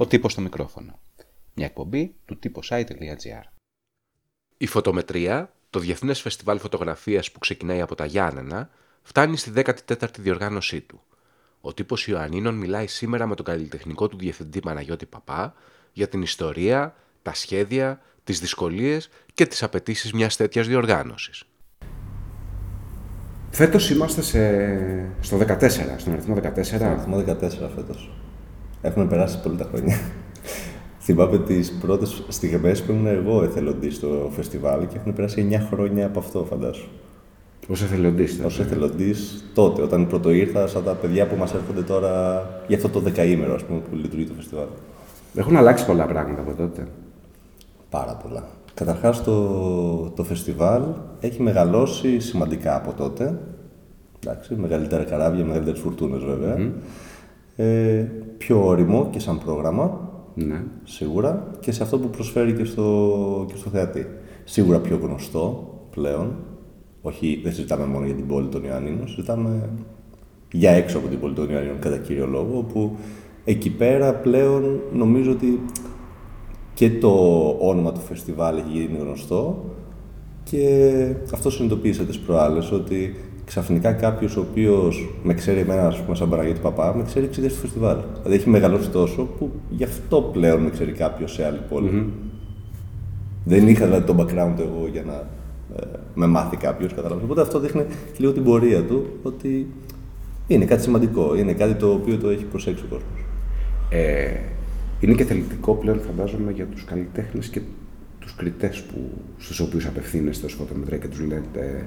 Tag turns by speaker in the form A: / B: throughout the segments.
A: Ο τύπος στο μικρόφωνο. Μια εκπομπή του typosite.gr
B: Η φωτομετρία, το Διεθνές Φεστιβάλ Φωτογραφίας που ξεκινάει από τα Γιάννενα, φτάνει στη 14η διοργάνωσή του. Ο τύπος Ιωαννίνων μιλάει σήμερα με τον καλλιτεχνικό του διευθυντή Παναγιώτη Παπά για την ιστορία, τα σχέδια, τις δυσκολίες και τις απαιτήσεις μιας τέτοιας διοργάνωσης.
C: Φέτος είμαστε σε... στο 14, στον αριθμό 14.
D: Στον αριθμό 14 φέτος. Έχουν περάσει πολύ τα χρόνια. Θυμάμαι τις πρώτες στιγμές που ήμουν εγώ εθελοντής στο φεστιβάλ και έχουν περάσει 9 χρόνια από αυτό, φαντάσου.
C: Ω εθελοντής.
D: Ω εθελοντής τότε, όταν πρώτο ήρθα, σαν τα παιδιά που μας έρχονται τώρα για αυτό το δεκαήμερο ας πούμε, που λειτουργεί το φεστιβάλ.
C: Έχουν αλλάξει πολλά πράγματα από τότε.
D: Πάρα πολλά. Καταρχάς, το, το φεστιβάλ έχει μεγαλώσει σημαντικά από τότε. Εντάξει, μεγαλύτερα καράβια, μεγαλύτερες φουρτούνες βέβαια. Ε, πιο όριμο και σαν πρόγραμμα.
C: Ναι.
D: Σίγουρα. Και σε αυτό που προσφέρει και στο, και στο θεατή. Σίγουρα πιο γνωστό πλέον. Όχι, δεν συζητάμε μόνο για την πόλη των Ιωαννίνων, συζητάμε για έξω από την πόλη των Ιωαννίνων κατά κύριο λόγο, όπου εκεί πέρα πλέον νομίζω ότι και το όνομα του φεστιβάλ έχει γίνει γνωστό και αυτό συνειδητοποίησε τις προάλλες ότι ξαφνικά κάποιος ο οποίος με ξέρει εμένα, ας πούμε, σαν Παναγιώτη Παπά, με ξέρει εξαιτίας του φεστιβάλ. Δηλαδή έχει μεγαλώσει τόσο που γι' αυτό πλέον με ξέρει κάποιος σε άλλη Δεν είχα δηλαδή το background εγώ για να ε, με μάθει κάποιος, κατάλαβες. Οπότε αυτό δείχνει και λίγο την πορεία του ότι είναι κάτι σημαντικό, είναι κάτι το οποίο το έχει προσέξει ο κόσμος.
C: Ε, είναι και θελητικό πλέον, φαντάζομαι, για τους καλλιτέχνες και τους κριτές στους οποίους απευθύνεστε ως φωτομετρία και τους λέτε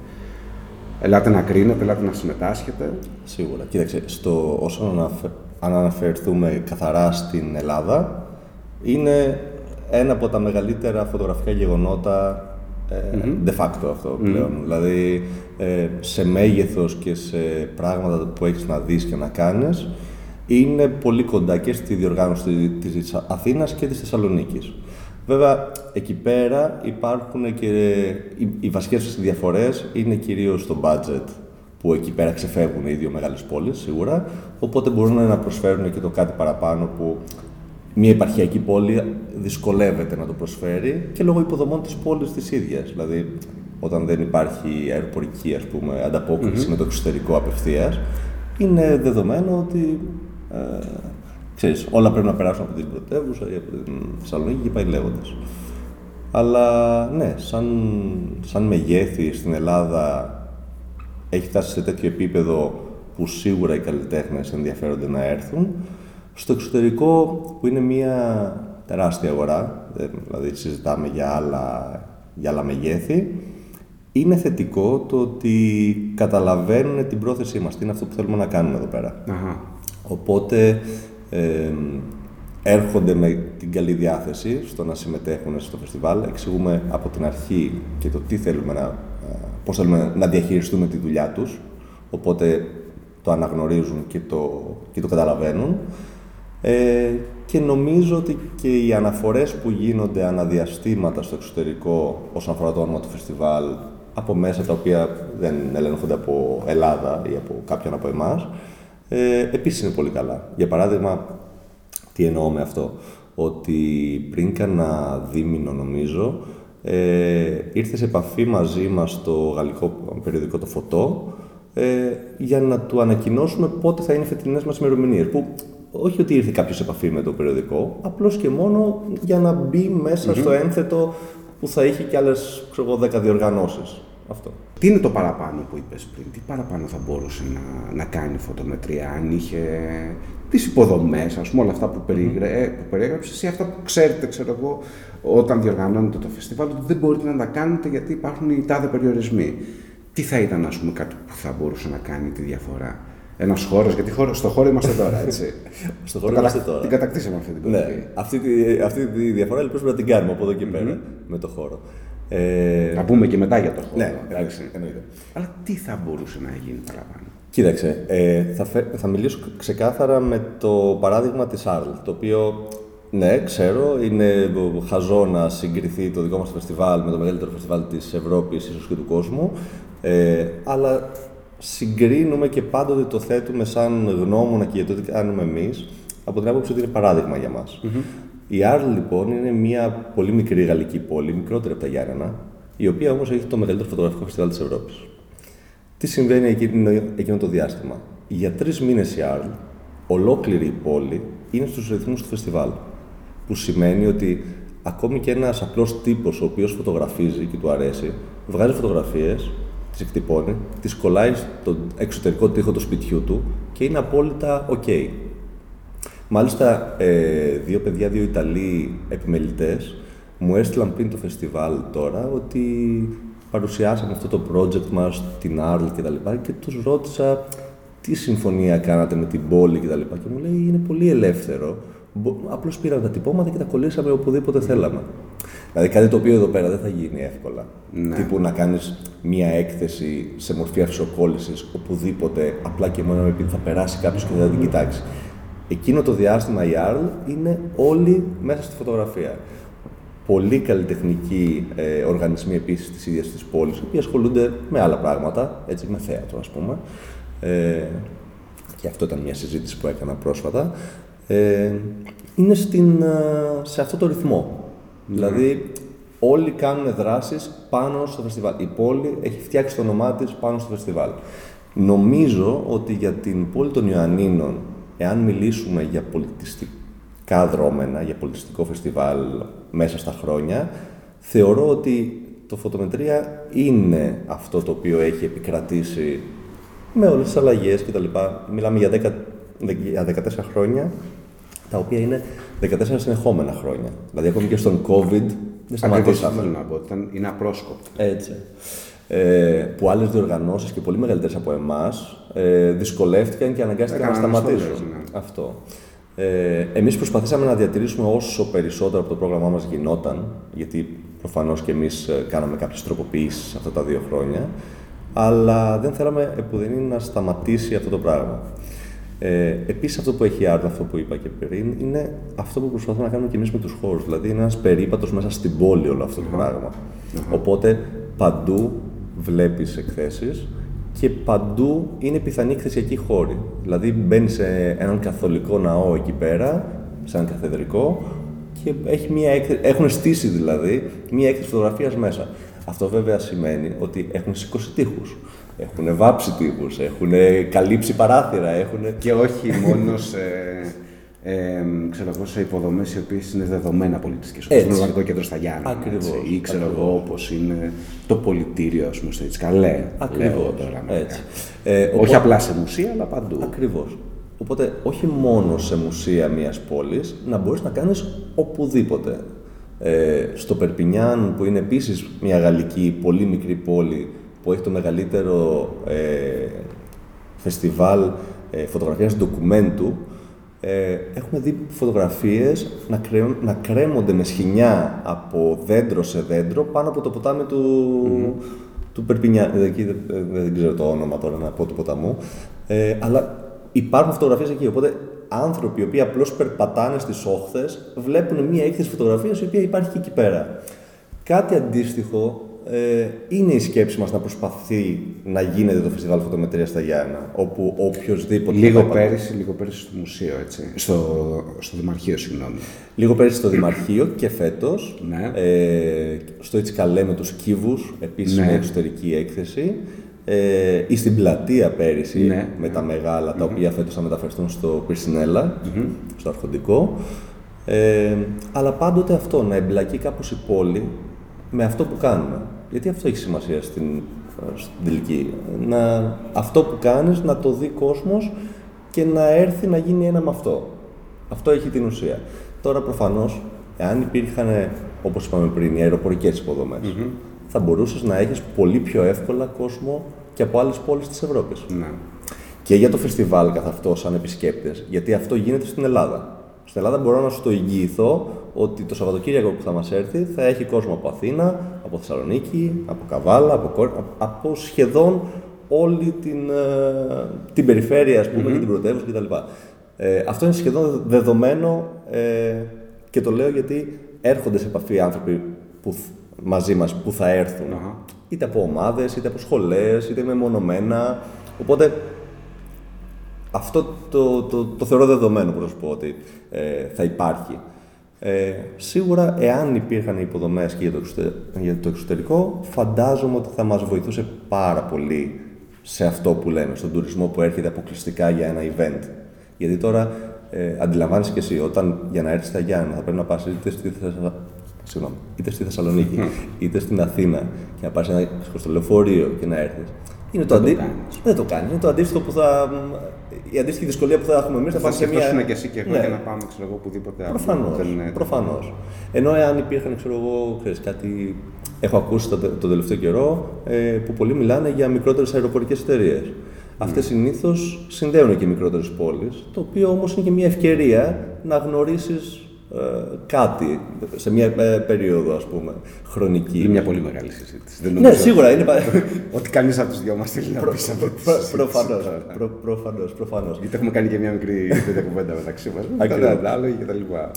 C: Ελάτε να κρίνετε, ελάτε να συμμετάσχετε.
D: Σίγουρα. Κοίταξε, στο, όσον αν αναφερθούμε καθαρά στην Ελλάδα, είναι ένα από τα μεγαλύτερα φωτογραφικά γεγονότα ε, de facto αυτό πλέον. Δηλαδή, ε, σε μέγεθος και σε πράγματα που έχεις να δεις και να κάνεις, είναι πολύ κοντά και στη διοργάνωση της Αθήνας και της Θεσσαλονίκης. Βέβαια, εκεί πέρα υπάρχουν και οι, οι βασικές διαφορές είναι κυρίως το budget που εκεί πέρα ξεφεύγουν οι δύο μεγάλες πόλεις, σίγουρα, οπότε μπορούν να προσφέρουν και το κάτι παραπάνω που μια επαρχιακή πόλη δυσκολεύεται να το προσφέρει και λόγω υποδομών της πόλης της ίδιας. Δηλαδή, όταν δεν υπάρχει αεροπορική ας πούμε, με το εξωτερικό απευθείας, είναι δεδομένο ότι ε, Ξέρεις, όλα πρέπει να περάσουν από την πρωτεύουσα ή από την Θεσσαλονίκη και πάει λέγοντας. Αλλά ναι, σαν, σαν μεγέθη στην Ελλάδα έχει φτάσει σε τέτοιο επίπεδο που σίγουρα οι καλλιτέχνες ενδιαφέρονται να έρθουν. Στο εξωτερικό, που είναι μια τεράστια αγορά, δηλαδή συζητάμε για άλλα, για άλλα μεγέθη, είναι θετικό το ότι καταλαβαίνουν την πρόθεσή μας, τι είναι αυτό που θέλουμε να κάνουμε εδώ πέρα. Οπότε ε, έρχονται με την καλή διάθεση στο να συμμετέχουν στο φεστιβάλ. Εξηγούμε από την αρχή και το τι θέλουμε να, πώς θέλουμε να διαχειριστούμε τη δουλειά τους, οπότε το αναγνωρίζουν και το, και το καταλαβαίνουν. Ε, και νομίζω ότι και οι αναφορές που γίνονται αναδιαστήματα στο εξωτερικό όσον αφορά το όνομα του φεστιβάλ από μέσα τα οποία δεν ελέγχονται από Ελλάδα ή από κάποιον από εμάς, ε, επίσης είναι πολύ καλά. Για παράδειγμα, τι εννοώ με αυτό, ότι πριν κάνα δίμηνο νομίζω, ε, ήρθε σε επαφή μαζί μας το γαλλικό περιοδικό το Φωτό ε, για να του ανακοινώσουμε πότε θα είναι οι φετινές μας ημερομηνίες. Που όχι ότι ήρθε κάποιος σε επαφή με το περιοδικό, απλώς και μόνο για να μπει μεσα στο ένθετο που θα είχε και άλλες, ξέρω 10 διοργανώσεις. Αυτό.
C: Τι είναι το παραπάνω που είπες πριν, τι παραπάνω θα μπορούσε να, να κάνει η φωτομετρία αν είχε τις υποδομές, ας πούμε όλα αυτά που, περιγρέ, που περιέγραψες ή αυτά που ξέρετε, ξέρω εγώ, όταν διοργανώνετε το φεστιβάλ, ότι δεν μπορείτε να τα κάνετε γιατί υπάρχουν οι τάδε περιορισμοί. Τι θα ήταν, ας πούμε, κάτι που θα μπορούσε να κάνει τη διαφορά; Ένας χώρος, γιατί χώρο, στο χώρο είμαστε τώρα, έτσι.
D: στο χώρο είμαστε τώρα.
C: Την κατακτήσαμε αυτή την
D: ναι, αυτή, τη, αυτή τη διαφορά ελπίζουμε να την κάνουμε από εδώ και πέρα με το χώρο.
C: Ε, να πούμε και μετά για το χώρο.
D: Ναι, εντάξει, εννοείται.
C: Αλλά τι θα μπορούσε να γίνει παραπάνω;
D: Κοίταξε, ε, θα, θα μιλήσω ξεκάθαρα με το παράδειγμα της Άρλ, το οποίο, ναι, ξέρω, είναι χαζό να συγκριθεί το δικό μας φεστιβάλ με το μεγαλύτερο φεστιβάλ της Ευρώπης, ίσως και του κόσμου, ε, αλλά συγκρίνουμε και πάντοτε το θέτουμε σαν γνώμονα και για το τι κάνουμε εμείς, από την άποψη ότι είναι παράδειγμα για μας. Η Άρλ λοιπόν είναι μια πολύ μικρή γαλλική πόλη, μικρότερη από τα Γιάννενα, η οποία όμως έχει το μεγαλύτερο φωτογραφικό φεστιβάλ της Ευρώπης. Τι συμβαίνει εκείνο, εκείνο το διάστημα; Για τρεις μήνες η Άρλ, ολόκληρη η πόλη είναι στους ρυθμούς του φεστιβάλ. Που σημαίνει ότι ακόμη και ένας απλός τύπος ο οποίος φωτογραφίζει και του αρέσει, βγάζει φωτογραφίες, τις εκτυπώνει, τις κολλάει στο εξωτερικό τοίχο του σπιτιού του και είναι απόλυτα OK. Μάλιστα, ε, δύο παιδιά, δύο Ιταλοί επιμελητές, μου έστειλαν πριν το φεστιβάλ τώρα ότι παρουσιάσαμε αυτό το project μας, την Arl και τα λοιπά και τους ρώτησα τι συμφωνία κάνατε με την πόλη και τα λοιπά και μου λέει είναι πολύ ελεύθερο. Απλώς πήραμε τα τυπώματα και τα κολλήσαμε οπουδήποτε θέλαμε. Δηλαδή κάτι το οποίο εδώ πέρα δεν θα γίνει εύκολα. Ναι. Τύπου να κάνεις μία έκθεση σε μορφή αφισοκόλλησης οπουδήποτε, απλά και μόνο επειδή θα περάσει κάποιος και θα την κοιτάξεις. Εκείνο το διάστημα η Arl είναι όλοι μέσα στη φωτογραφία. Πολύ καλλιτεχνικοί ε, οργανισμοί επίσης της ίδιας της πόλης, οι οποίοι ασχολούνται με άλλα πράγματα, έτσι, με θέατρο ας πούμε. Ε, και αυτό ήταν μια συζήτηση που έκανα πρόσφατα. Ε, είναι στην, ε, σε αυτό το ρυθμό. Ναι. Δηλαδή, όλοι κάνουν δράσεις πάνω στο φεστιβάλ. Η πόλη έχει φτιάξει το όνομά της πάνω στο φεστιβάλ. Νομίζω ότι για την πόλη των Ιωαννίνων εάν μιλήσουμε για πολιτιστικά δρόμενα, για πολιτιστικό φεστιβάλ μέσα στα χρόνια, θεωρώ ότι το φωτομετρία είναι αυτό το οποίο έχει επικρατήσει με όλες τις αλλαγές κτλ. Μιλάμε για, 10, για 14 χρόνια, τα οποία είναι 14 συνεχόμενα χρόνια. Δηλαδή, ακόμη και στον COVID δεν σταματήσαμε.
C: Αυτό θέλω να πω, είναι απρόσκοπτο.
D: Έτσι ε, που άλλες διοργανώσεις και πολύ μεγαλύτερες από εμάς ε, δυσκολεύτηκαν και αναγκάστηκαν να σταματήσουν. Ναι. Αυτό. Ε, εμείς προσπαθήσαμε να διατηρήσουμε όσο περισσότερο από το πρόγραμμά μας γινόταν, γιατί προφανώς και εμείς ε, κάναμε κάποιες τροποποιήσεις αυτά τα δύο χρόνια, αλλά δεν θέλαμε επουδενή να σταματήσει αυτό το πράγμα. Ε, Επίσης, αυτό που έχει άρθρο, αυτό που είπα και πριν, είναι αυτό που προσπαθούμε να κάνουμε και εμείς με τους χώρους. Δηλαδή, είναι ένας περίπατος μέσα στην πόλη όλο αυτό το πραγμα Οπότε, παντού βλέπεις εκθέσεις και παντού είναι πιθανή εκθεσιακή χώρη. Δηλαδή μπαίνεις σε έναν καθολικό ναό εκεί πέρα, σε έναν καθεδρικό και έχει μια έχουν στήσει δηλαδή μια έκθεση φωτογραφίας μέσα. Αυτό βέβαια σημαίνει ότι έχουν σηκώσει τείχους, έχουν βάψει τείχους, έχουν καλύψει παράθυρα, έχουν...
C: Και όχι μόνος σε ε, ξέρω εγώ, σε υποδομές οι οποίες είναι δεδομένα πολιτιστικές. Όπως το Νορβηγικό Κέντρο στα Γιάννα.
D: Ακριβώς.
C: Ή ξέρω εγώ, όπως είναι το πολιτήριο, ας πούμε, στο Ιτσκαλέ.
D: Ακριβώς.
C: Ε, οπότε... Όχι απλά σε μουσεία, αλλά παντού.
D: Ακριβώς. Οπότε, όχι μόνο σε μουσεία μιας πόλης, να μπορείς να κάνεις οπουδήποτε. Ε, στο Περπινιάν, που είναι επίσης μια γαλλική πολύ μικρή πόλη που έχει το μεγαλύτερο ε, φεστιβάλ ε, φωτογραφίας ντοκουμέντου, ε, έχουμε δει φωτογραφίες να, να κρέμονται με σχοινιά από δέντρο σε δέντρο πάνω από το ποτάμι του, mm. του Περπινιά. Ε, εκεί δεν, δεν, ξέρω το όνομα τώρα να πω του ποταμού. Ε, αλλά υπάρχουν φωτογραφίες εκεί. Οπότε άνθρωποι οι οποίοι απλώς περπατάνε στις όχθες βλέπουν μια έκθεση φωτογραφίας η οποία υπάρχει και εκεί πέρα. Κάτι αντίστοιχο ε, είναι η σκέψη μας να προσπαθεί να γίνεται το φεστιβάλ φωτομετρίας στα Γιάννα, όπου οποιοδήποτε.
C: Λίγο πέρυσι, λίγο πέρυσι στο μουσείο, έτσι. Στο, στο Δημαρχείο, συγγνώμη.
D: Λίγο πέρυσι στο Δημαρχείο και φέτος.
C: Ναι.
D: Ε, στο Ιτσκαλέ με τους κύβου, επίσης ναι. εξωτερική έκθεση. Ε, ή στην πλατεία πέρυσι
C: ναι.
D: με τα μεγάλα, τα οποία φέτος θα μεταφερθούν στο πυρσινελα στο αρχοντικό. Ε, αλλά πάντοτε αυτό, να εμπλακεί κάπως η πόλη με αυτό που κάνουμε. Γιατί αυτό έχει σημασία στην, στην τελική. Να, αυτό που κάνεις να το δει κόσμος και να έρθει να γίνει ένα με αυτό. Αυτό έχει την ουσία. Τώρα προφανώς, εάν υπήρχαν, όπως είπαμε πριν, οι αεροπορικές θα μπορούσες να έχεις πολύ πιο εύκολα κόσμο και από άλλες πόλεις της Ευρώπης.
C: Ναι.
D: Και για το φεστιβάλ καθ' αυτό, σαν επισκέπτες, γιατί αυτό γίνεται στην Ελλάδα. Στην Ελλάδα μπορώ να σου το εγγυηθώ ότι το Σαββατοκύριακο που θα μας έρθει θα έχει κόσμο από Αθήνα, από Θεσσαλονίκη, από Καβάλα, από, από σχεδόν όλη την, ε, την περιφέρεια ας πούμε, mm-hmm. και την πρωτεύουσα κτλ. Ε, αυτό είναι σχεδόν δεδομένο ε, και το λέω γιατί έρχονται σε επαφή άνθρωποι που, μαζί μας που θα έρθουν. Mm-hmm. Είτε από ομάδες, είτε από σχολές, είτε μεμονωμένα. Οπότε αυτό το, το, το θεωρώ δεδομένο, προς πω, ότι ε, θα υπάρχει. Ε, σίγουρα, εάν υπήρχαν υποδομές και για το, για το εξωτερικό, φαντάζομαι ότι θα μας βοηθούσε πάρα πολύ σε αυτό που λέμε, στον τουρισμό που έρχεται αποκλειστικά για ένα event. Γιατί τώρα ε, αντιλαμβάνεσαι και εσύ, όταν για να έρθεις στα Γιάννα θα πρέπει να πας είτε στη, Θεσσα... είτε στη Θεσσαλονίκη είτε στην Αθήνα και να πας στο λεωφορείο και να έρθεις. Είναι το, αντί... Δεν το κάνεις. Είναι το αντίστοιχο που θα. Η αντίστοιχη δυσκολία που θα έχουμε εμείς θα,
C: θα
D: πάμε σε μια.
C: και εσύ και εγώ ναι. για να πάμε ξέρω εγώ, οπουδήποτε άλλο.
D: Προφανώς. Προφανώς. Ενώ εάν υπήρχαν, ξέρω εγώ, ξέρεις, κάτι. Έχω ακούσει το, το τελευταίο καιρό ε, που πολλοί μιλάνε για μικρότερες αεροπορικές εταιρείες. Mm. Αυτές συνήθως συνδέουν και μικρότερες πόλεις, το οποίο όμως είναι και μια ευκαιρία να γνωρίσεις ε, κάτι σε μια ε, περίοδο ας πούμε, χρονική.
C: Είναι μια πολύ μεγάλη συζήτηση.
D: Δεν ναι, σίγουρα είναι.
C: ότι κανείς από τους δυο μας θέλει να πει αυτό.
D: Προφανώς. Προφανώς.
C: Γιατί έχουμε κάνει και μια μικρή τέτοια κουβέντα μεταξύ μας. Ανάλογοι και τα λοιπά.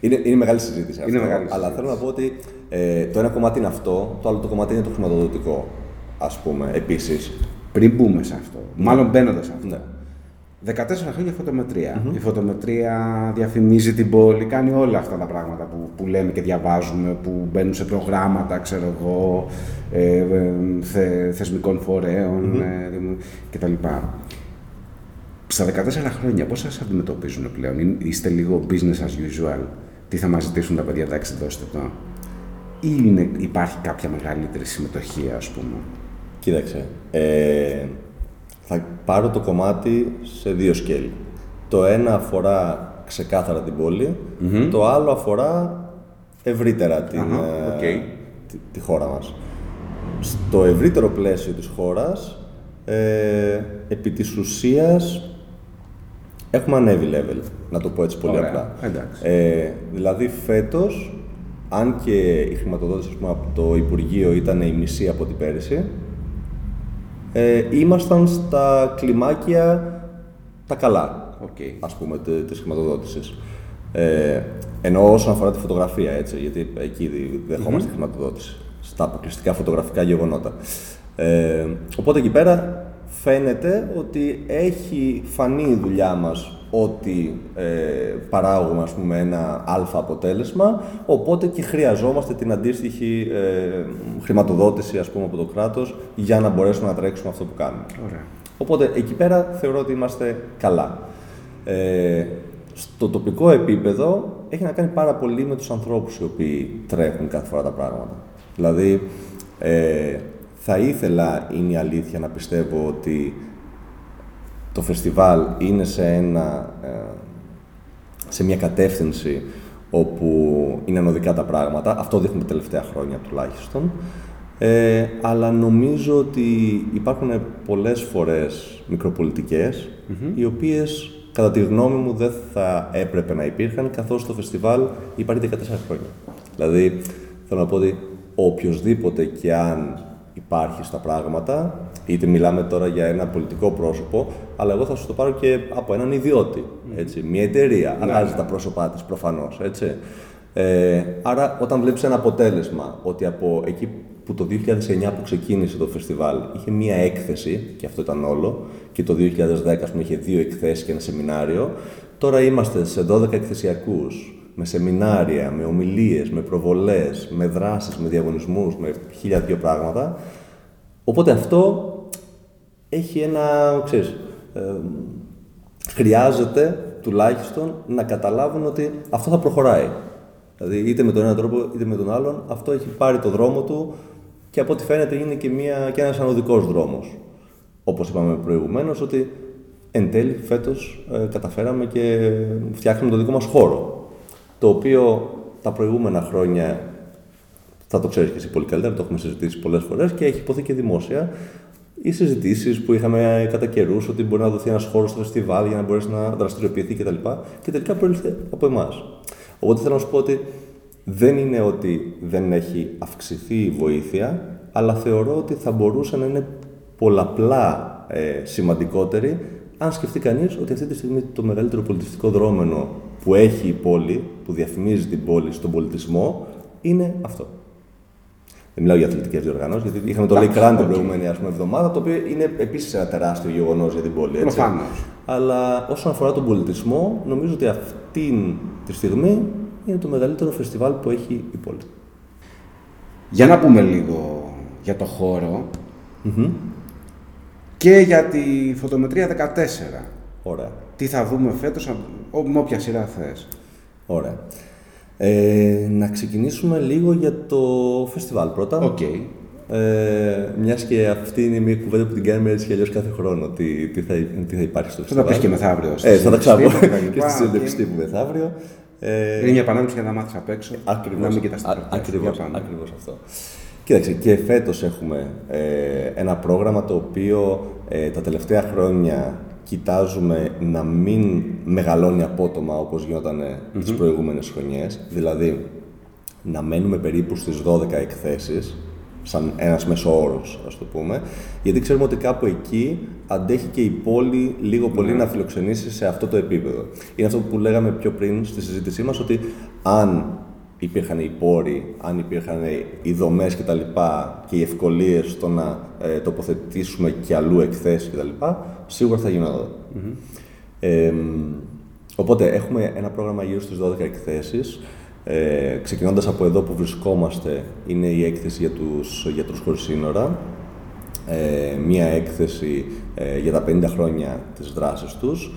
D: Είναι, είναι μεγάλη συζήτηση
C: είναι αυτό. Μεγάλη
D: αλλά θέλω να πω ότι ε, το ένα κομμάτι είναι αυτό, το άλλο το κομμάτι είναι το χρηματοδοτικό. Α πούμε, επίσης.
C: Πριν μπούμε σε αυτό, μάλλον μπαίνοντας σε αυτό. Ναι. 14 χρόνια φωτομετρία. Η φωτομετρία διαφημίζει την πόλη, κάνει όλα αυτά τα πράγματα που, που λέμε και διαβάζουμε, που μπαίνουν σε προγράμματα, ξέρω εγώ, ε, ε θε, θεσμικών φορέων mm-hmm. ε, κτλ. Στα 14 χρόνια πώς σας αντιμετωπίζουν πλέον, είστε λίγο business as usual, τι θα μας ζητήσουν τα παιδιά, εντάξει δώστε το, ή είναι, υπάρχει κάποια μεγαλύτερη συμμετοχή ας πούμε;
D: Κοίταξε, ε, θα πάρω το κομμάτι σε δύο σκέλη. Το ένα αφορά ξεκάθαρα την πολη το άλλο αφορά ευρύτερα την,
C: ε,
D: τη, χώρα μας. Στο ευρύτερο πλαίσιο της χώρας, ε, επί της ουσίας, έχουμε ανέβει level, να το πω έτσι πολύ απλά. Ε, δηλαδή φέτος, αν και η χρηματοδότηση από το Υπουργείο ήταν η μισή από την πέρυσι, ε, ήμασταν στα κλιμάκια τα καλά,
C: okay.
D: ας πούμε, της χρηματοδότησης. Ε, ενώ όσον αφορά τη φωτογραφία, έτσι, γιατί εκεί δεχόμαστε mm-hmm. χρηματοδότηση, στα αποκλειστικά φωτογραφικά γεγονότα. Ε, οπότε εκεί πέρα φαίνεται ότι έχει φανεί η δουλειά μας ότι ε, παράγουμε ας πούμε, ένα αλφα αποτέλεσμα, οπότε και χρειαζόμαστε την αντίστοιχη ε, χρηματοδότηση ας πούμε, από το κράτος για να μπορέσουμε να τρέξουμε αυτό που κάνουμε.
C: Ωραία.
D: Οπότε εκεί πέρα θεωρώ ότι είμαστε καλά. Ε, στο τοπικό επίπεδο έχει να κάνει πάρα πολύ με τους ανθρώπους οι οποίοι τρέχουν κάθε φορά τα πράγματα. Δηλαδή, ε, θα ήθελα, είναι η αλήθεια, να πιστεύω ότι το φεστιβάλ είναι σε, ένα, ε, σε μια κατεύθυνση όπου είναι ανωδικά τα πράγματα. Αυτό δείχνουμε τα τελευταία χρόνια τουλάχιστον. Ε, αλλά νομίζω ότι υπάρχουν πολλές φορές οι οποίες κατά τη γνώμη μου δεν θα έπρεπε να υπήρχαν, καθώς το φεστιβάλ υπάρχει 14 χρόνια. Δηλαδή, θέλω να πω ότι οποιοδήποτε και αν υπάρχει στα πράγματα, είτε μιλάμε τώρα για ένα πολιτικό πρόσωπο, αλλά εγώ θα σου το πάρω και από έναν ιδιώτη. Έτσι. Μια εταιρεία ναι. αλλάζει τα πρόσωπά της προφανώς. Ε, άρα, όταν βλέπεις ένα αποτέλεσμα ότι από εκεί που το 2009 που ξεκίνησε το φεστιβάλ είχε μία έκθεση, και αυτό ήταν όλο, και το 2010 πούμε, είχε δύο εκθέσεις και ένα σεμινάριο, τώρα είμαστε σε 12 εκθεσιακούς, με σεμινάρια, με ομιλίες, με προβολές, με δράσεις, με διαγωνισμούς, με χίλια δύο πράγματα. Οπότε αυτό έχει ένα, ξέρεις, ε, χρειάζεται τουλάχιστον να καταλάβουν ότι αυτό θα προχωράει. Δηλαδή είτε με τον ένα τρόπο είτε με τον άλλον, αυτό έχει πάρει το δρόμο του και από ό,τι φαίνεται είναι και, μια, και ένας ανωδικός δρόμος. Όπως είπαμε προηγουμένως ότι εν τέλει φέτος ε, καταφέραμε και φτιάχνουμε το δικό μας χώρο το οποίο τα προηγούμενα χρόνια θα το ξέρεις και εσύ πολύ καλύτερα, το έχουμε συζητήσει πολλές φορές και έχει υποθεί και δημόσια. Οι συζητήσεις που είχαμε κατά καιρούς ότι μπορεί να δοθεί ένας χώρος στο φεστιβάλ για να μπορέσει να δραστηριοποιηθεί κτλ. Και, και τελικά προήλθε από εμάς. Οπότε θέλω να σου πω ότι δεν είναι ότι δεν έχει αυξηθεί η βοήθεια, αλλά θεωρώ ότι θα μπορούσε να είναι πολλαπλά ε, σημαντικότερη αν σκεφτεί κανείς ότι αυτή τη στιγμή το μεγαλύτερο πολιτιστικό δρόμενο που έχει η πόλη, που διαφημίζει την πόλη στον πολιτισμό, είναι αυτό. Δεν μιλάω για αθλητικές διοργανώσεις, γιατί είχαμε το Lake Run την προηγούμενη ας πούμε, εβδομάδα, το οποίο είναι επίσης ένα τεράστιο γεγονός για την πόλη. Έτσι.
C: Προφανώς.
D: Αλλά όσον αφορά τον πολιτισμό, νομίζω ότι αυτή τη στιγμή είναι το μεγαλύτερο φεστιβάλ που έχει η πόλη.
C: Για να πούμε λίγο για το χώρο και για τη φωτομετρία 14.
D: Ωραία.
C: Τι θα δούμε φέτος, αν- ό- με όποια σειρά θες.
D: Ωραία. Ε, να ξεκινήσουμε λίγο για το φεστιβάλ πρώτα.
C: Οκ.
D: Ε, Μιας και αυτή είναι μια κουβέντα που την κάνουμε έτσι κι αλλιώς κάθε χρόνο. Τι, τι, θα, τι θα υπάρχει στο
C: Θα τα
D: φεστιβάλ.
C: πεις και μεθαύριο. στη
D: Ε, θα τα ξαναπώ
C: συνέντευξη κτλ.
D: και στη συνέντευξη
C: Και-
D: τύπου μεθαύριο. Ε,
C: Είναι μια επανάληψη για να μάθεις απ' έξω.
D: Ακριβώς,
C: Να μην κοιτάς τα
D: α-
C: πρακτικά.
D: ακριβώς,
C: Για πάμε.
D: ακριβώς αυτό. Κοίταξε, και φέτος έχουμε ε, ένα πρόγραμμα το οποίο ε, τα τελευταία χρόνια κοιτάζουμε να μην μεγαλώνει απότομα όπως γινόταν mm τις προηγούμενες χρονιές. Δηλαδή, να μένουμε περίπου στις 12 εκθέσεις, σαν ένας μέσο όρος, ας το πούμε, γιατί ξέρουμε ότι κάπου εκεί αντέχει και η πόλη λίγο πολύ να φιλοξενήσει σε αυτό το επίπεδο. Είναι αυτό που λέγαμε πιο πριν στη συζήτησή μας, ότι αν υπήρχαν οι πόροι, αν υπήρχαν οι δομές και τα λοιπά και οι ευκολίες στο να ε, τοποθετήσουμε και αλλού εκθέσεις και τα λοιπά, σίγουρα θα γινόταν. Ε, οπότε έχουμε ένα πρόγραμμα γύρω στις 12 εκθέσεις. Ε, ξεκινώντας από εδώ που βρισκόμαστε, είναι η έκθεση για τους γιατρούς χωρίς σύνορα. Ε, μία έκθεση ε, για τα 50 χρόνια της δράσης τους,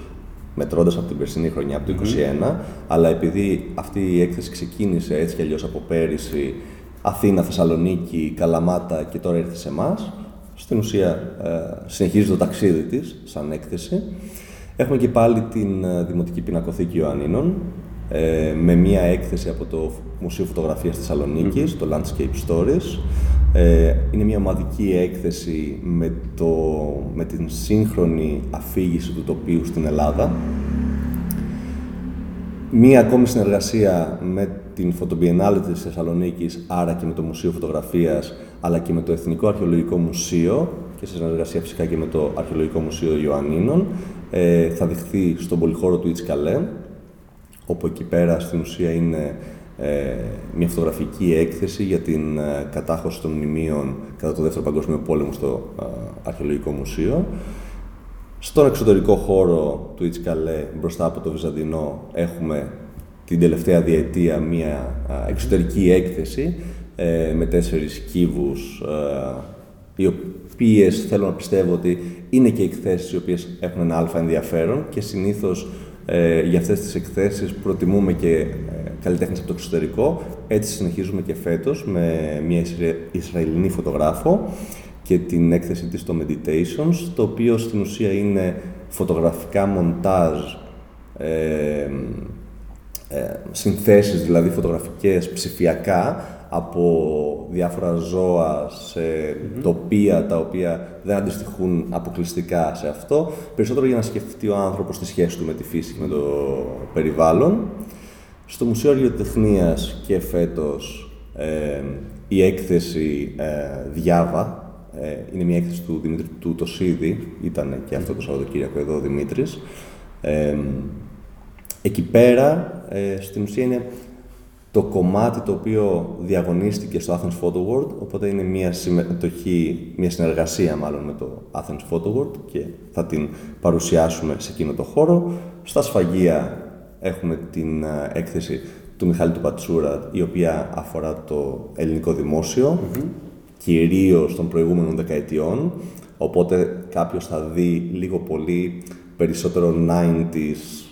D: μετρώντας από την περσινή χρονιά, από το 2021, αλλά επειδή αυτή η έκθεση ξεκίνησε έτσι κι αλλιώς από πέρυσι, Αθήνα, Θεσσαλονίκη, Καλαμάτα και τώρα ήρθε σε εμάς. Στην ουσία ε, συνεχίζει το ταξίδι της σαν έκθεση. Έχουμε και πάλι την ε, Δημοτική Πινακοθήκη Ιωαννίνων, ε, με μία έκθεση από το Μουσείο Φωτογραφίας Θεσσαλονίκης, το Landscape Stories. Ε, είναι μια ομαδική έκθεση με, το, με την σύγχρονη αφήγηση του τοπίου στην Ελλάδα. Μία ακόμη συνεργασία με την Φωτομπιενάλη της Θεσσαλονίκης, άρα και με το Μουσείο Φωτογραφίας, αλλά και με το Εθνικό Αρχαιολογικό Μουσείο και σε συνεργασία φυσικά και με το Αρχαιολογικό Μουσείο Ιωαννίνων. Ε, θα δειχθεί στον πολυχώρο του Ιτσκαλέ, όπου εκεί πέρα στην ουσία είναι ε, μια φωτογραφική έκθεση για την ε, κατάχωση των μνημείων κατά το Δεύτερο Παγκόσμιο Πόλεμο στο ε, Αρχαιολογικό Μουσείο. Στον εξωτερικό χώρο του Ιτσκαλέ, μπροστά από το Βυζαντινό, έχουμε την τελευταία διετία μία α, εξωτερική έκθεση ε, με τέσσερις κύβους, ε, οι οποίες θέλω να πιστεύω ότι είναι και εκθέσεις οι οποίες έχουν ένα αλφα ενδιαφέρον και συνήθως ε, για αυτές τις εκθέσεις προτιμούμε και ε, καλλιτέχνες από το εξωτερικό. Έτσι συνεχίζουμε και φέτος με μια Ισρα- Ισραηλινή φωτογράφο και την έκθεση της στο Meditations, το οποίο στην ουσία είναι φωτογραφικά μοντάζ, ε, ε, συνθέσεις δηλαδή φωτογραφικές ψηφιακά από διάφορα ζώα σε τοπία τα οποία δεν αντιστοιχούν αποκλειστικά σε αυτό, περισσότερο για να σκεφτεί ο άνθρωπος τη σχέση του με τη φύση και με το περιβάλλον. Στο Μουσείο Αργιοτεχνίας και φέτος ε, η έκθεση ε, Διάβα, ε, είναι μια έκθεση του Δημήτρη του Τοσίδη, ήταν και αυτό το Σαββατοκύριακο εδώ ο Δημήτρης. Ε, εκεί πέρα, ε, στην ουσία είναι το κομμάτι το οποίο διαγωνίστηκε στο Athens Photo World, οπότε είναι μια συμμετοχή, μια συνεργασία μάλλον με το Athens Photo World και θα την παρουσιάσουμε σε εκείνο το χώρο. Στα σφαγεία έχουμε την ε, έκθεση του Μιχάλη του Πατσούρα, η οποία αφορά το ελληνικό δημόσιο, κυρίως των προηγούμενων δεκαετιών, οπότε κάποιος θα δει λίγο πολύ περισσότερο 90s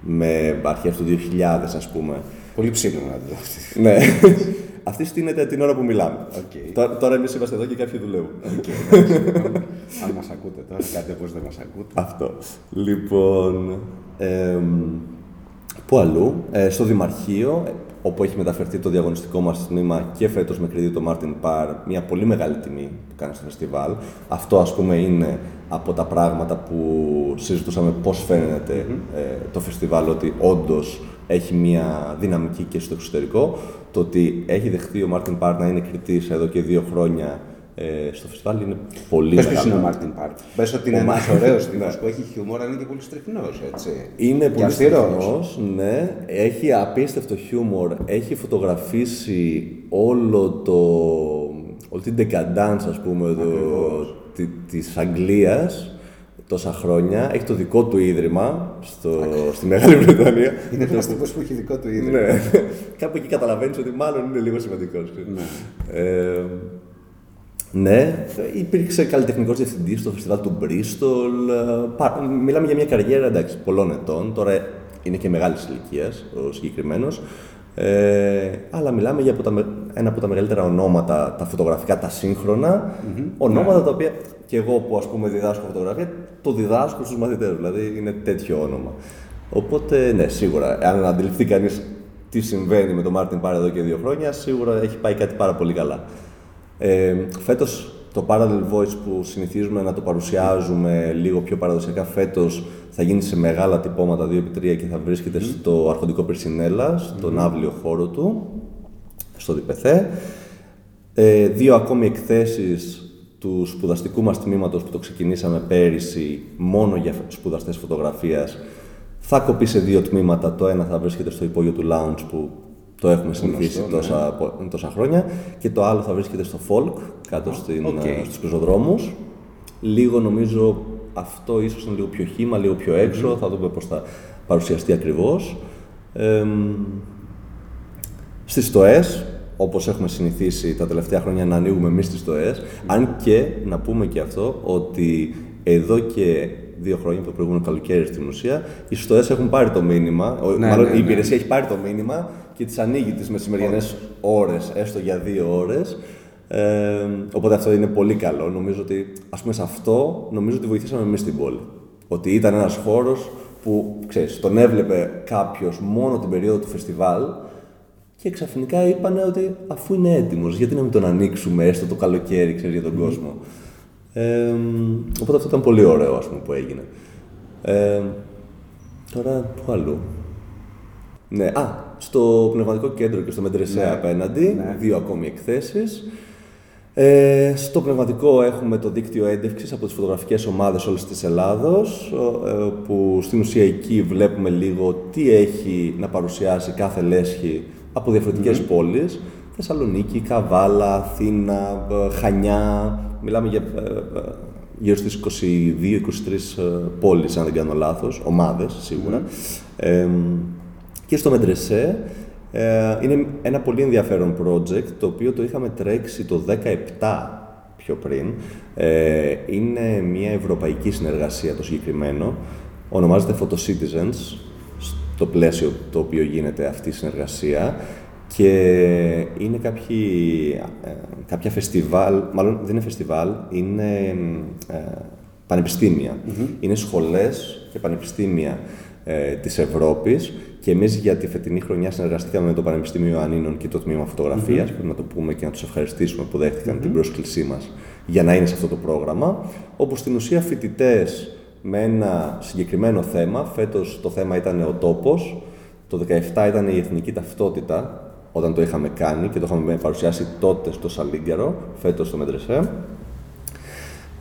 D: με αρχές του 2000 ας πούμε.
C: Πολύ ψήνω να το δω.
D: ναι. Αυτή στείνεται την ώρα που μιλάμε.
C: Οκ.
D: Τώρα, τώρα εμείς είμαστε εδώ και κάποιοι δουλεύουν.
C: Αν μας ακούτε τώρα, κάτι πως δεν μας ακούτε.
D: Αυτό. Λοιπόν, εμ, πού αλλού, ε, στο Δημαρχείο, ε, όπου έχει μεταφερθεί το διαγωνιστικό μας τμήμα και φέτος με κριτή το Martin Parr, μια πολύ μεγάλη τιμή που κάνει στο φεστιβάλ. Αυτό ας πούμε είναι από τα πράγματα που συζητούσαμε πώς φαίνεται ε, το φεστιβάλ, ότι όντως έχει μια δυναμική και στο εξωτερικό. Το ότι έχει δεχθεί ο Μάρτιν Πάρ να είναι κριτής εδώ και δύο χρόνια ε, στο φεστιβάλ είναι πολύ
C: Πες
D: μεγάλο.
C: ποιος είναι ο Μάρτιν Παρ. Πες ότι είναι
D: Ο
C: ένας
D: Μάρτιν,
C: ωραίος
D: ναι.
C: τύπος που έχει χιούμορ, αλλά είναι και πολύ στριφνός, έτσι.
D: Είναι
C: Και
D: πολύ
C: αυστηρός.
D: στενός, ναι. Έχει απίστευτο χιούμορ. Έχει φωτογραφίσει όλο το, όλη την decadence, ας πούμε, το, τη, της Αγγλίας τόσα χρόνια. Έχει το δικό του ίδρυμα στο, στη Μεγάλη Βρετανία.
C: Είναι πλαστικό που έχει δικό του ίδρυμα.
D: ναι. Κάπου εκεί καταλαβαίνεις ότι μάλλον είναι λίγο σημαντικός.
C: Ναι.
D: Ε, ναι, υπήρξε καλλιτεχνικός διευθυντής στο φεστιβάλ του Μπρίστολ. ε, πα- Μιλάμε για μια καριέρα εντάξει, πολλών ετών. Τώρα είναι και μεγάλης ηλικίας ο συγκεκριμένος. Ε, αλλά μιλάμε για από τα, με- ένα από τα μεγαλύτερα ονόματα, τα φωτογραφικά, τα συγχρονα Ονόματα τα οποία και εγώ που ας πούμε διδάσκω φωτογραφία, το διδάσκω στους μαθητές. Δηλαδή είναι τέτοιο όνομα. Οπότε, ναι, σίγουρα, αν αντιληφθεί κανείς τι συμβαίνει με τον Μάρτιν Πάρ εδώ και δύο χρόνια, σίγουρα έχει πάει κάτι πάρα πολύ καλά. Ε, φέτος το Parallel Voice που συνηθίζουμε να το παρουσιάζουμε λίγο πιο παραδοσιακά φέτος θα γίνει σε μεγάλα τυπώματα 2x3 και θα βρίσκεται στο Αρχοντικό Περσινέλα, στον άβλιο χώρο του, στο Διπεθέ. Ε, δύο ακόμη εκθέσεις του σπουδαστικού μας τμήματος που το ξεκινήσαμε πέρυσι μόνο για σπουδαστές φωτογραφίας θα κοπεί σε δύο τμήματα. Το ένα θα βρίσκεται στο υπόγειο του Lounge που το έχουμε συνηθίσει τόσα, πο- τόσα χρόνια και το άλλο θα βρίσκεται στο Folk κάτω στην,
C: οκ.
D: ε, στους πεζοδρόμους. Λίγο νομίζω αυτό ίσως είναι λίγο πιο χύμα, λίγο πιο έξω. Θα δούμε πώς θα παρουσιαστεί ακριβώς. Ε, στις στοές, όπως έχουμε συνηθίσει τα τελευταία χρόνια να ανοίγουμε εμείς τις στοές, αν και να πούμε και αυτό ότι εδώ και δύο χρόνια, το προηγούμενο καλοκαίρι στην ουσία, οι ΣΤΟΕΣ έχουν πάρει το μήνυμα, ο-
C: Ναι,
D: μάλλον
C: ναι,
D: η
C: ναι.
D: υπηρεσία έχει πάρει το μήνυμα και τις ανοίγει τις μεσημεριανές ώρες, έστω για δύο ώρες. Ε, οπότε αυτό είναι πολύ καλό. Νομίζω ότι, ας πούμε, σε αυτό νομίζω ότι βοηθήσαμε εμείς την πόλη. Ότι ήταν ένας χώρος που, ξέρεις, τον έβλεπε κάποιος μόνο την περίοδο του φεστιβάλ και ξαφνικά είπαν ότι αφού είναι έτοιμος, γιατί να μην τον ανοίξουμε έστω το καλοκαίρι, ξέρεις για τον κόσμο. Ε, οπότε αυτό ήταν πολύ ωραίο, ας πούμε, που έγινε. Ε, τώρα, πού αλλού; Ναι, α, στο πνευματικό κέντρο και στο Μεντρεσέ απέναντι,
C: ναι.
D: δύο ακόμη εκθέσεις. Ε, στο πνευματικό έχουμε το δίκτυο έντευξης από τις φωτογραφικές ομάδες όλης της Ελλάδος, ο- ε, που στην ουσία εκεί βλέπουμε λίγο τι έχει να παρουσιάσει κάθε λέσχη από διαφορετικές πόλεις. Θεσσαλονίκη, Καβάλα, Αθήνα, ε, Χανιά, μιλάμε για ε, ε, γύρω στις 22-23 ε, πόλεις, αν δεν κάνω λάθος, ομάδες σίγουρα. Ε, και στο Μεντρεσέ ε, είναι ένα πολύ ενδιαφέρον project το οποίο το είχαμε τρέξει το 17 πιο πριν. Ε, είναι μια ευρωπαϊκή συνεργασία το συγκεκριμένο. Ονομάζεται Photocitizens στο πλαίσιο το οποίο γίνεται αυτή η συνεργασία και είναι κάποιοι, ε, κάποια φεστιβάλ, μάλλον δεν είναι φεστιβάλ, είναι ε, πανεπιστημια Είναι σχολές και πανεπιστήμια ε, της Ευρώπης και εμείς για τη φετινή χρονιά συνεργαστήκαμε με το Πανεπιστήμιο Ανίνων και το Τμήμα Φωτογραφίας, πρέπει να το πούμε και να τους ευχαριστήσουμε που δέχτηκαν την πρόσκλησή μας για να είναι σε αυτό το πρόγραμμα, όπου στην ουσία φοιτητές με ένα συγκεκριμένο θέμα, φέτος το θέμα ήταν ο τόπος, το 17 ήταν η εθνική ταυτότητα, όταν το είχαμε κάνει και το είχαμε παρουσιάσει τότε στο Σαλίγκαρο, φέτος στο Μεντρεσέ.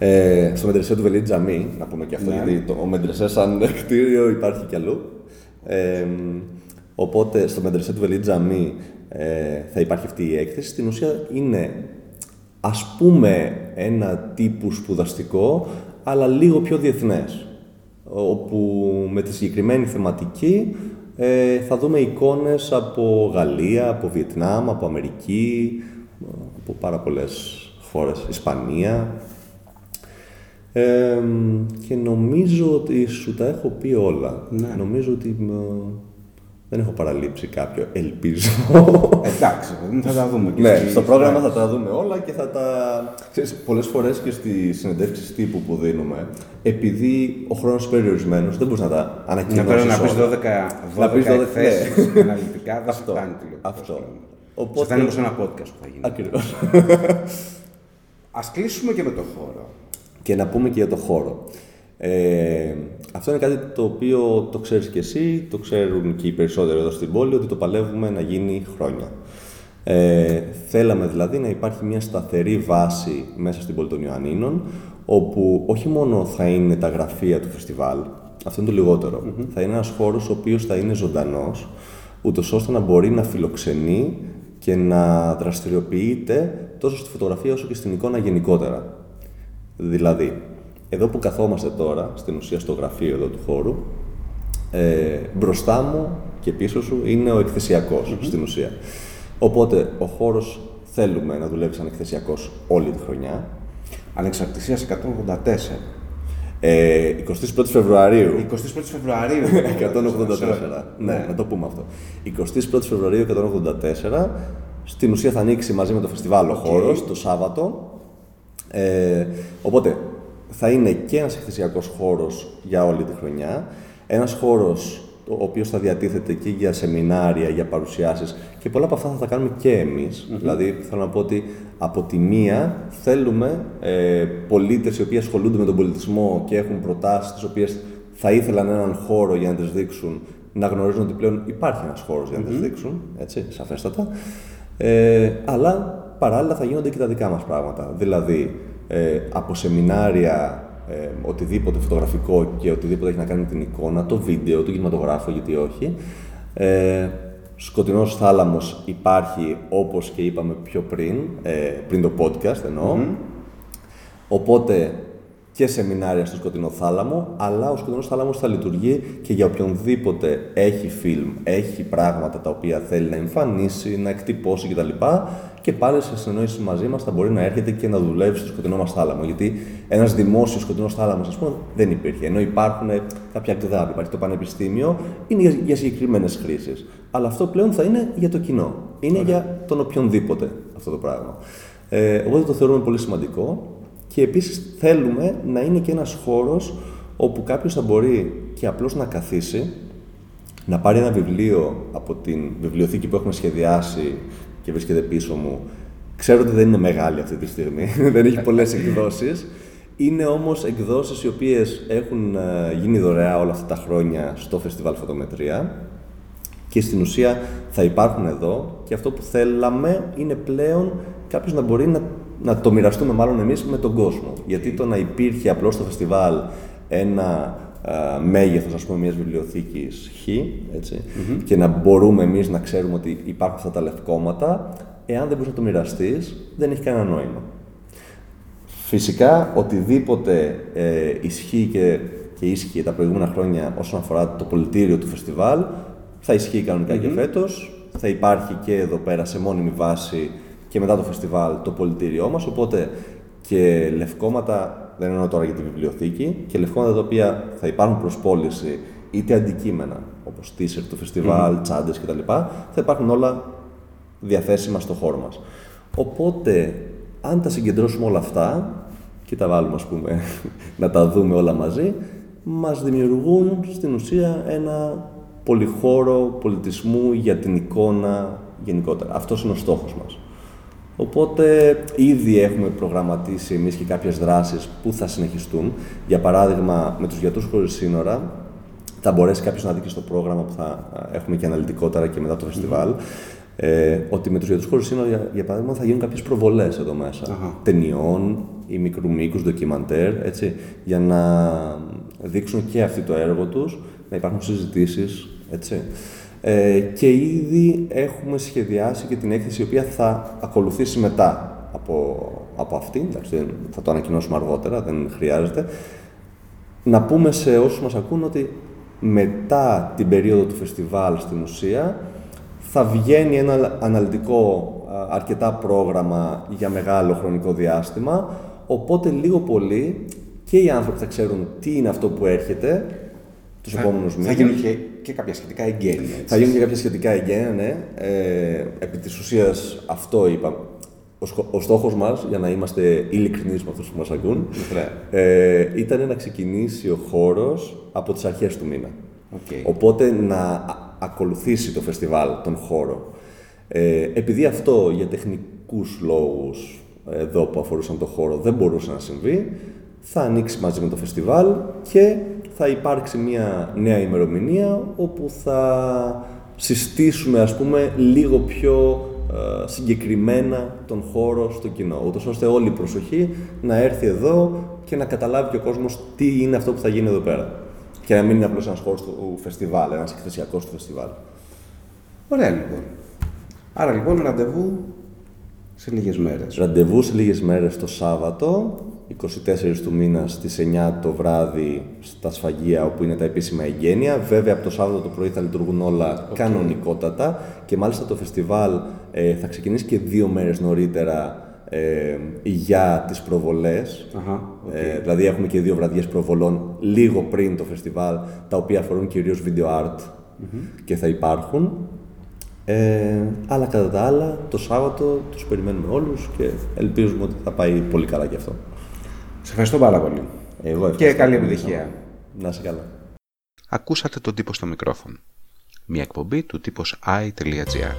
D: Ε, στο Μεντρεσέ του Βελί Τζαμί, να πούμε και αυτό,
C: Ναι.
D: γιατί το, ο Μεντρεσέ σαν κτίριο υπάρχει κι αλλού. Ε, οπότε στο Μεντρεσέ του Βελί Τζαμί ε, θα υπάρχει αυτή η έκθεση. Στην ουσία είναι ας πούμε ένα τύπου σπουδαστικό, αλλά λίγο πιο διεθνές. Όπου με τη συγκεκριμένη θεματική ε, θα δούμε εικόνες από Γαλλία, από Βιετνάμ, από Αμερική, από πάρα πολλές χώρες, Ισπανία. Ε, και νομίζω ότι σου τα έχω πει όλα.
C: Ναι.
D: Νομίζω ότι μ, δεν έχω παραλείψει κάποιο, ελπίζω.
C: Εντάξει, παιδί μου, θα τα δούμε. και
D: Ναι,
C: στη-
D: στο πρόγραμμα θα τα δούμε όλα και θα τα... Ξέρεις, πολλές φορές και στις συνεντεύξεις τύπου που δίνουμε, επειδή ο χρόνος είναι περιορισμένος, δεν μπορείς να τα
C: Να
D: ανακοινώσεις
C: πρέπει να πεις
D: όλα.
C: 12, 12,
D: Να πεις 12,
C: εκθέσεις
D: ναι.
C: αναλυτικά, δεν σου
D: Αυτό.
C: φτάνει τηλεοπτικό.
D: Αυτό.
C: Αυτό
D: Οπότε-
C: θα είναι όπως ένα podcast που θα γίνει.
D: Ακριβώς.
C: Ας κλείσουμε και με το χώρο.
D: Και να πούμε και για το χώρο. Ε, αυτό είναι κάτι το οποίο το ξέρεις και εσύ, το ξέρουν και οι περισσότεροι εδώ στην πόλη, ότι το παλεύουμε να γίνει χρόνια. Ε, θέλαμε δηλαδή να υπάρχει μια σταθερή βάση μέσα στην πόλη των Ιωαννίνων, όπου όχι μόνο θα είναι τα γραφεία του φεστιβάλ, αυτό είναι το λιγοτερο θα είναι ένας χώρος ο οποίος θα είναι ζωντανός, ούτως ώστε να μπορεί να φιλοξενεί και να δραστηριοποιείται τόσο στη φωτογραφία όσο και στην εικόνα γενικότερα. Δηλαδή, εδώ που καθόμαστε τώρα, στην ουσία στο γραφείο εδώ του χώρου, ε, μπροστά μου και πίσω σου είναι ο εκθεσιακος στην ουσία. Οπότε ο χώρος θέλουμε να δουλεύει σαν εκθεσιακός όλη τη χρονιά.
C: Ανεξαρτησίας 184.
D: Ε, 21 Φεβρουαρίου
C: 21 Φεβρουαρίου.
D: 184. ναι, να το πούμε αυτό. 21 Φεβρουαρίου 184. Στην ουσία θα ανοίξει μαζί με το φεστιβάλ ο χώρος το Σάββατο. Ε, οπότε θα είναι και ένας εκθεσιακός χώρος για όλη τη χρονιά. Ένας χώρος ο οποίος θα διατίθεται και για σεμινάρια, για παρουσιάσεις και πολλά από αυτά θα τα κάνουμε και εμείς. Δηλαδή θέλω να πω ότι από τη μία θέλουμε ε, πολίτες οι οποίοι ασχολούνται με τον πολιτισμό και έχουν προτάσεις τις οποίες θα ήθελαν έναν χώρο για να τις δείξουν να γνωρίζουν ότι πλέον υπάρχει ένας χώρος για να τις δείξουν, έτσι, σαφέστατα. Ε, αλλά παράλληλα θα γίνονται και τα δικά μας πράγματα. Δηλαδή, ε, από σεμινάρια, ε, οτιδήποτε φωτογραφικό και οτιδήποτε έχει να κάνει με την εικόνα, το βίντεο, το κινηματογράφο, γιατί όχι. Ε, σκοτεινός θάλαμος υπάρχει, όπως και είπαμε πιο πριν, ε, πριν το podcast εννοώ. Οπότε και σεμινάρια στο σκοτεινό θάλαμο, αλλά ο σκοτεινός θάλαμος θα λειτουργεί και για οποιονδήποτε έχει φιλμ, έχει πράγματα τα οποία θέλει να εμφανίσει, να εκτυπώσει κτλ. Και πάλι σε συνεννόηση μαζί μας θα μπορεί να έρχεται και να δουλεύει στο σκοτεινό μας θάλαμο. Γιατί ένας δημόσιος σκοτεινός θάλαμος, ας πούμε, δεν υπήρχε. Ενώ υπάρχουν κάποια γκδάπ, υπάρχει το πανεπιστήμιο, είναι για, για συγκεκριμένες χρήσεις. Αλλά αυτό πλέον θα είναι για το κοινό. Είναι για τον οποιονδήποτε αυτό το πράγμα. Ε, οπότε το θεωρούμε πολύ σημαντικό και επίσης θέλουμε να είναι και ένας χώρος όπου κάποιος θα μπορεί και απλώς να καθίσει, να πάρει ένα βιβλίο από την βιβλιοθήκη που έχουμε σχεδιάσει και βρίσκεται πίσω μου. Ξέρω ότι δεν είναι μεγάλη αυτή τη στιγμή, δεν έχει πολλές εκδόσεις. Είναι όμως εκδόσεις οι οποίες έχουν ε, γίνει δωρεά όλα αυτά τα χρόνια στο Φεστιβάλ Φωτομετρία και στην ουσία θα υπάρχουν εδώ και αυτό που θέλαμε είναι πλέον κάποιος να μπορεί να να το μοιραστούμε μάλλον εμείς με τον κόσμο. Γιατί το να υπήρχε απλώς στο φεστιβάλ ένα α, μέγεθος, ας πούμε, μιας βιβλιοθήκης χ, ετσι και να μπορούμε εμείς να ξέρουμε ότι υπάρχουν αυτά τα λευκόματα, εάν δεν μπορείς να το μοιραστείς, δεν έχει κανένα νόημα. Φυσικά, οτιδήποτε ε, ισχύει και, και ίσχυε τα προηγούμενα χρόνια όσον αφορά το πολιτήριο του φεστιβάλ, θα ισχύει και φέτος. Θα υπάρχει και εδώ πέρα σε μόνιμη βάση και μετά το φεστιβάλ το πολιτήριό μας, οπότε και λευκόματα, δεν εννοώ τώρα για τη βιβλιοθήκη, και λευκόματα τα οποία θα υπάρχουν προς πώληση είτε αντικείμενα, όπως t-shirt του φεστιβάλ, mm. τσάντες κτλ. Θα υπάρχουν όλα διαθέσιμα στο χώρο μας. Οπότε, αν τα συγκεντρώσουμε όλα αυτά και τα βάλουμε, ας πούμε, να τα δούμε όλα μαζί, μας δημιουργούν στην ουσία ένα πολυχώρο πολιτισμού για την εικόνα γενικότερα. Αυτός είναι ο στόχος μας. Οπότε ήδη έχουμε προγραμματίσει εμείς και κάποιες δράσεις που θα συνεχιστούν. Για παράδειγμα, με τους γιατρούς χωρίς σύνορα, θα μπορέσει κάποιος να δει και στο πρόγραμμα που θα έχουμε και αναλυτικότερα και μετά το φεστιβάλ, ε, ότι με τους γιατρούς χωρίς σύνορα, για, για παράδειγμα, θα γίνουν κάποιες προβολές εδώ μέσα. Ταινιών ή μικρού μήκους, ντοκιμαντέρ, έτσι, για να δείξουν και αυτοί το έργο τους, να υπάρχουν συζητήσεις, έτσι. Ε, και ήδη έχουμε σχεδιάσει και την έκθεση η οποία θα ακολουθήσει μετά από, από αυτή, εντάξει, θα το ανακοινώσουμε αργότερα, δεν χρειάζεται. Να πούμε σε όσους μας ακούν ότι μετά την περίοδο του φεστιβάλ στην ουσία θα βγαίνει ένα αναλυτικό αρκετά πρόγραμμα για μεγάλο χρονικό διάστημα, οπότε λίγο πολύ και οι άνθρωποι θα ξέρουν τι είναι αυτό που έρχεται τους επόμενους μήνες.
C: Θα γίνουν και, και κάποια σχετικά εγγένεια.
D: Θα γίνουν και κάποια σχετικά εγγένεια, ναι. Ε, επί της ουσίας αυτό είπαμε. Ο, ο στόχος μας, για να είμαστε ειλικρινείς με αυτούς που μας ακούν, ε, ήταν να ξεκινήσει ο χώρος από τις αρχές του μήνα. Okay. Οπότε να ακολουθήσει το φεστιβάλ τον χώρο. Ε, επειδή αυτό για τεχνικούς λόγους εδώ που αφορούσαν το χώρο δεν μπορούσε να συμβεί, θα ανοίξει μαζί με το φεστιβάλ και θα υπάρξει μια νέα ημερομηνία όπου θα συστήσουμε ας πούμε λίγο πιο ε, συγκεκριμένα τον χώρο στο κοινό, ούτως ώστε όλη η προσοχή να έρθει εδώ και να καταλάβει και ο κόσμος τι είναι αυτό που θα γίνει εδώ πέρα. Και να μην είναι απλώς ένας χώρος του φεστιβάλ, ένας εκθεσιακός του φεστιβάλ.
C: Ωραία λοιπόν. Άρα λοιπόν ραντεβού Σε λίγες μέρες.
D: Ραντεβού σε λίγες μέρες το Σάββατο, 24 του μήνα στις 9 το βράδυ στα Σφαγεία όπου είναι τα επίσημα εγγένεια. Βέβαια από το Σάββατο το πρωί θα λειτουργούν όλα κανονικότατα και μάλιστα το φεστιβάλ ε, θα ξεκινήσει και δύο μέρες νωρίτερα ε, για τις προβολές.
C: Αχα,
D: Ε, δηλαδή έχουμε και δύο βραδιές προβολών λίγο πριν το φεστιβάλ, τα οποία αφορούν κυρίως video art και θα υπάρχουν. Ε, αλλά κατά τα άλλα, το Σάββατο τους περιμένουμε όλους και ελπίζουμε ότι θα πάει πολύ καλά και αυτό.
C: Σε ευχαριστώ πάρα πολύ.
D: Εγώ ευχαριστώ
C: Και καλή
D: που
C: επιτυχία.
D: ήσασταν. Να είσαι καλά.
B: Ακούσατε τον τύπο στο μικρόφωνο. Μια εκπομπή του τύπος i.gr.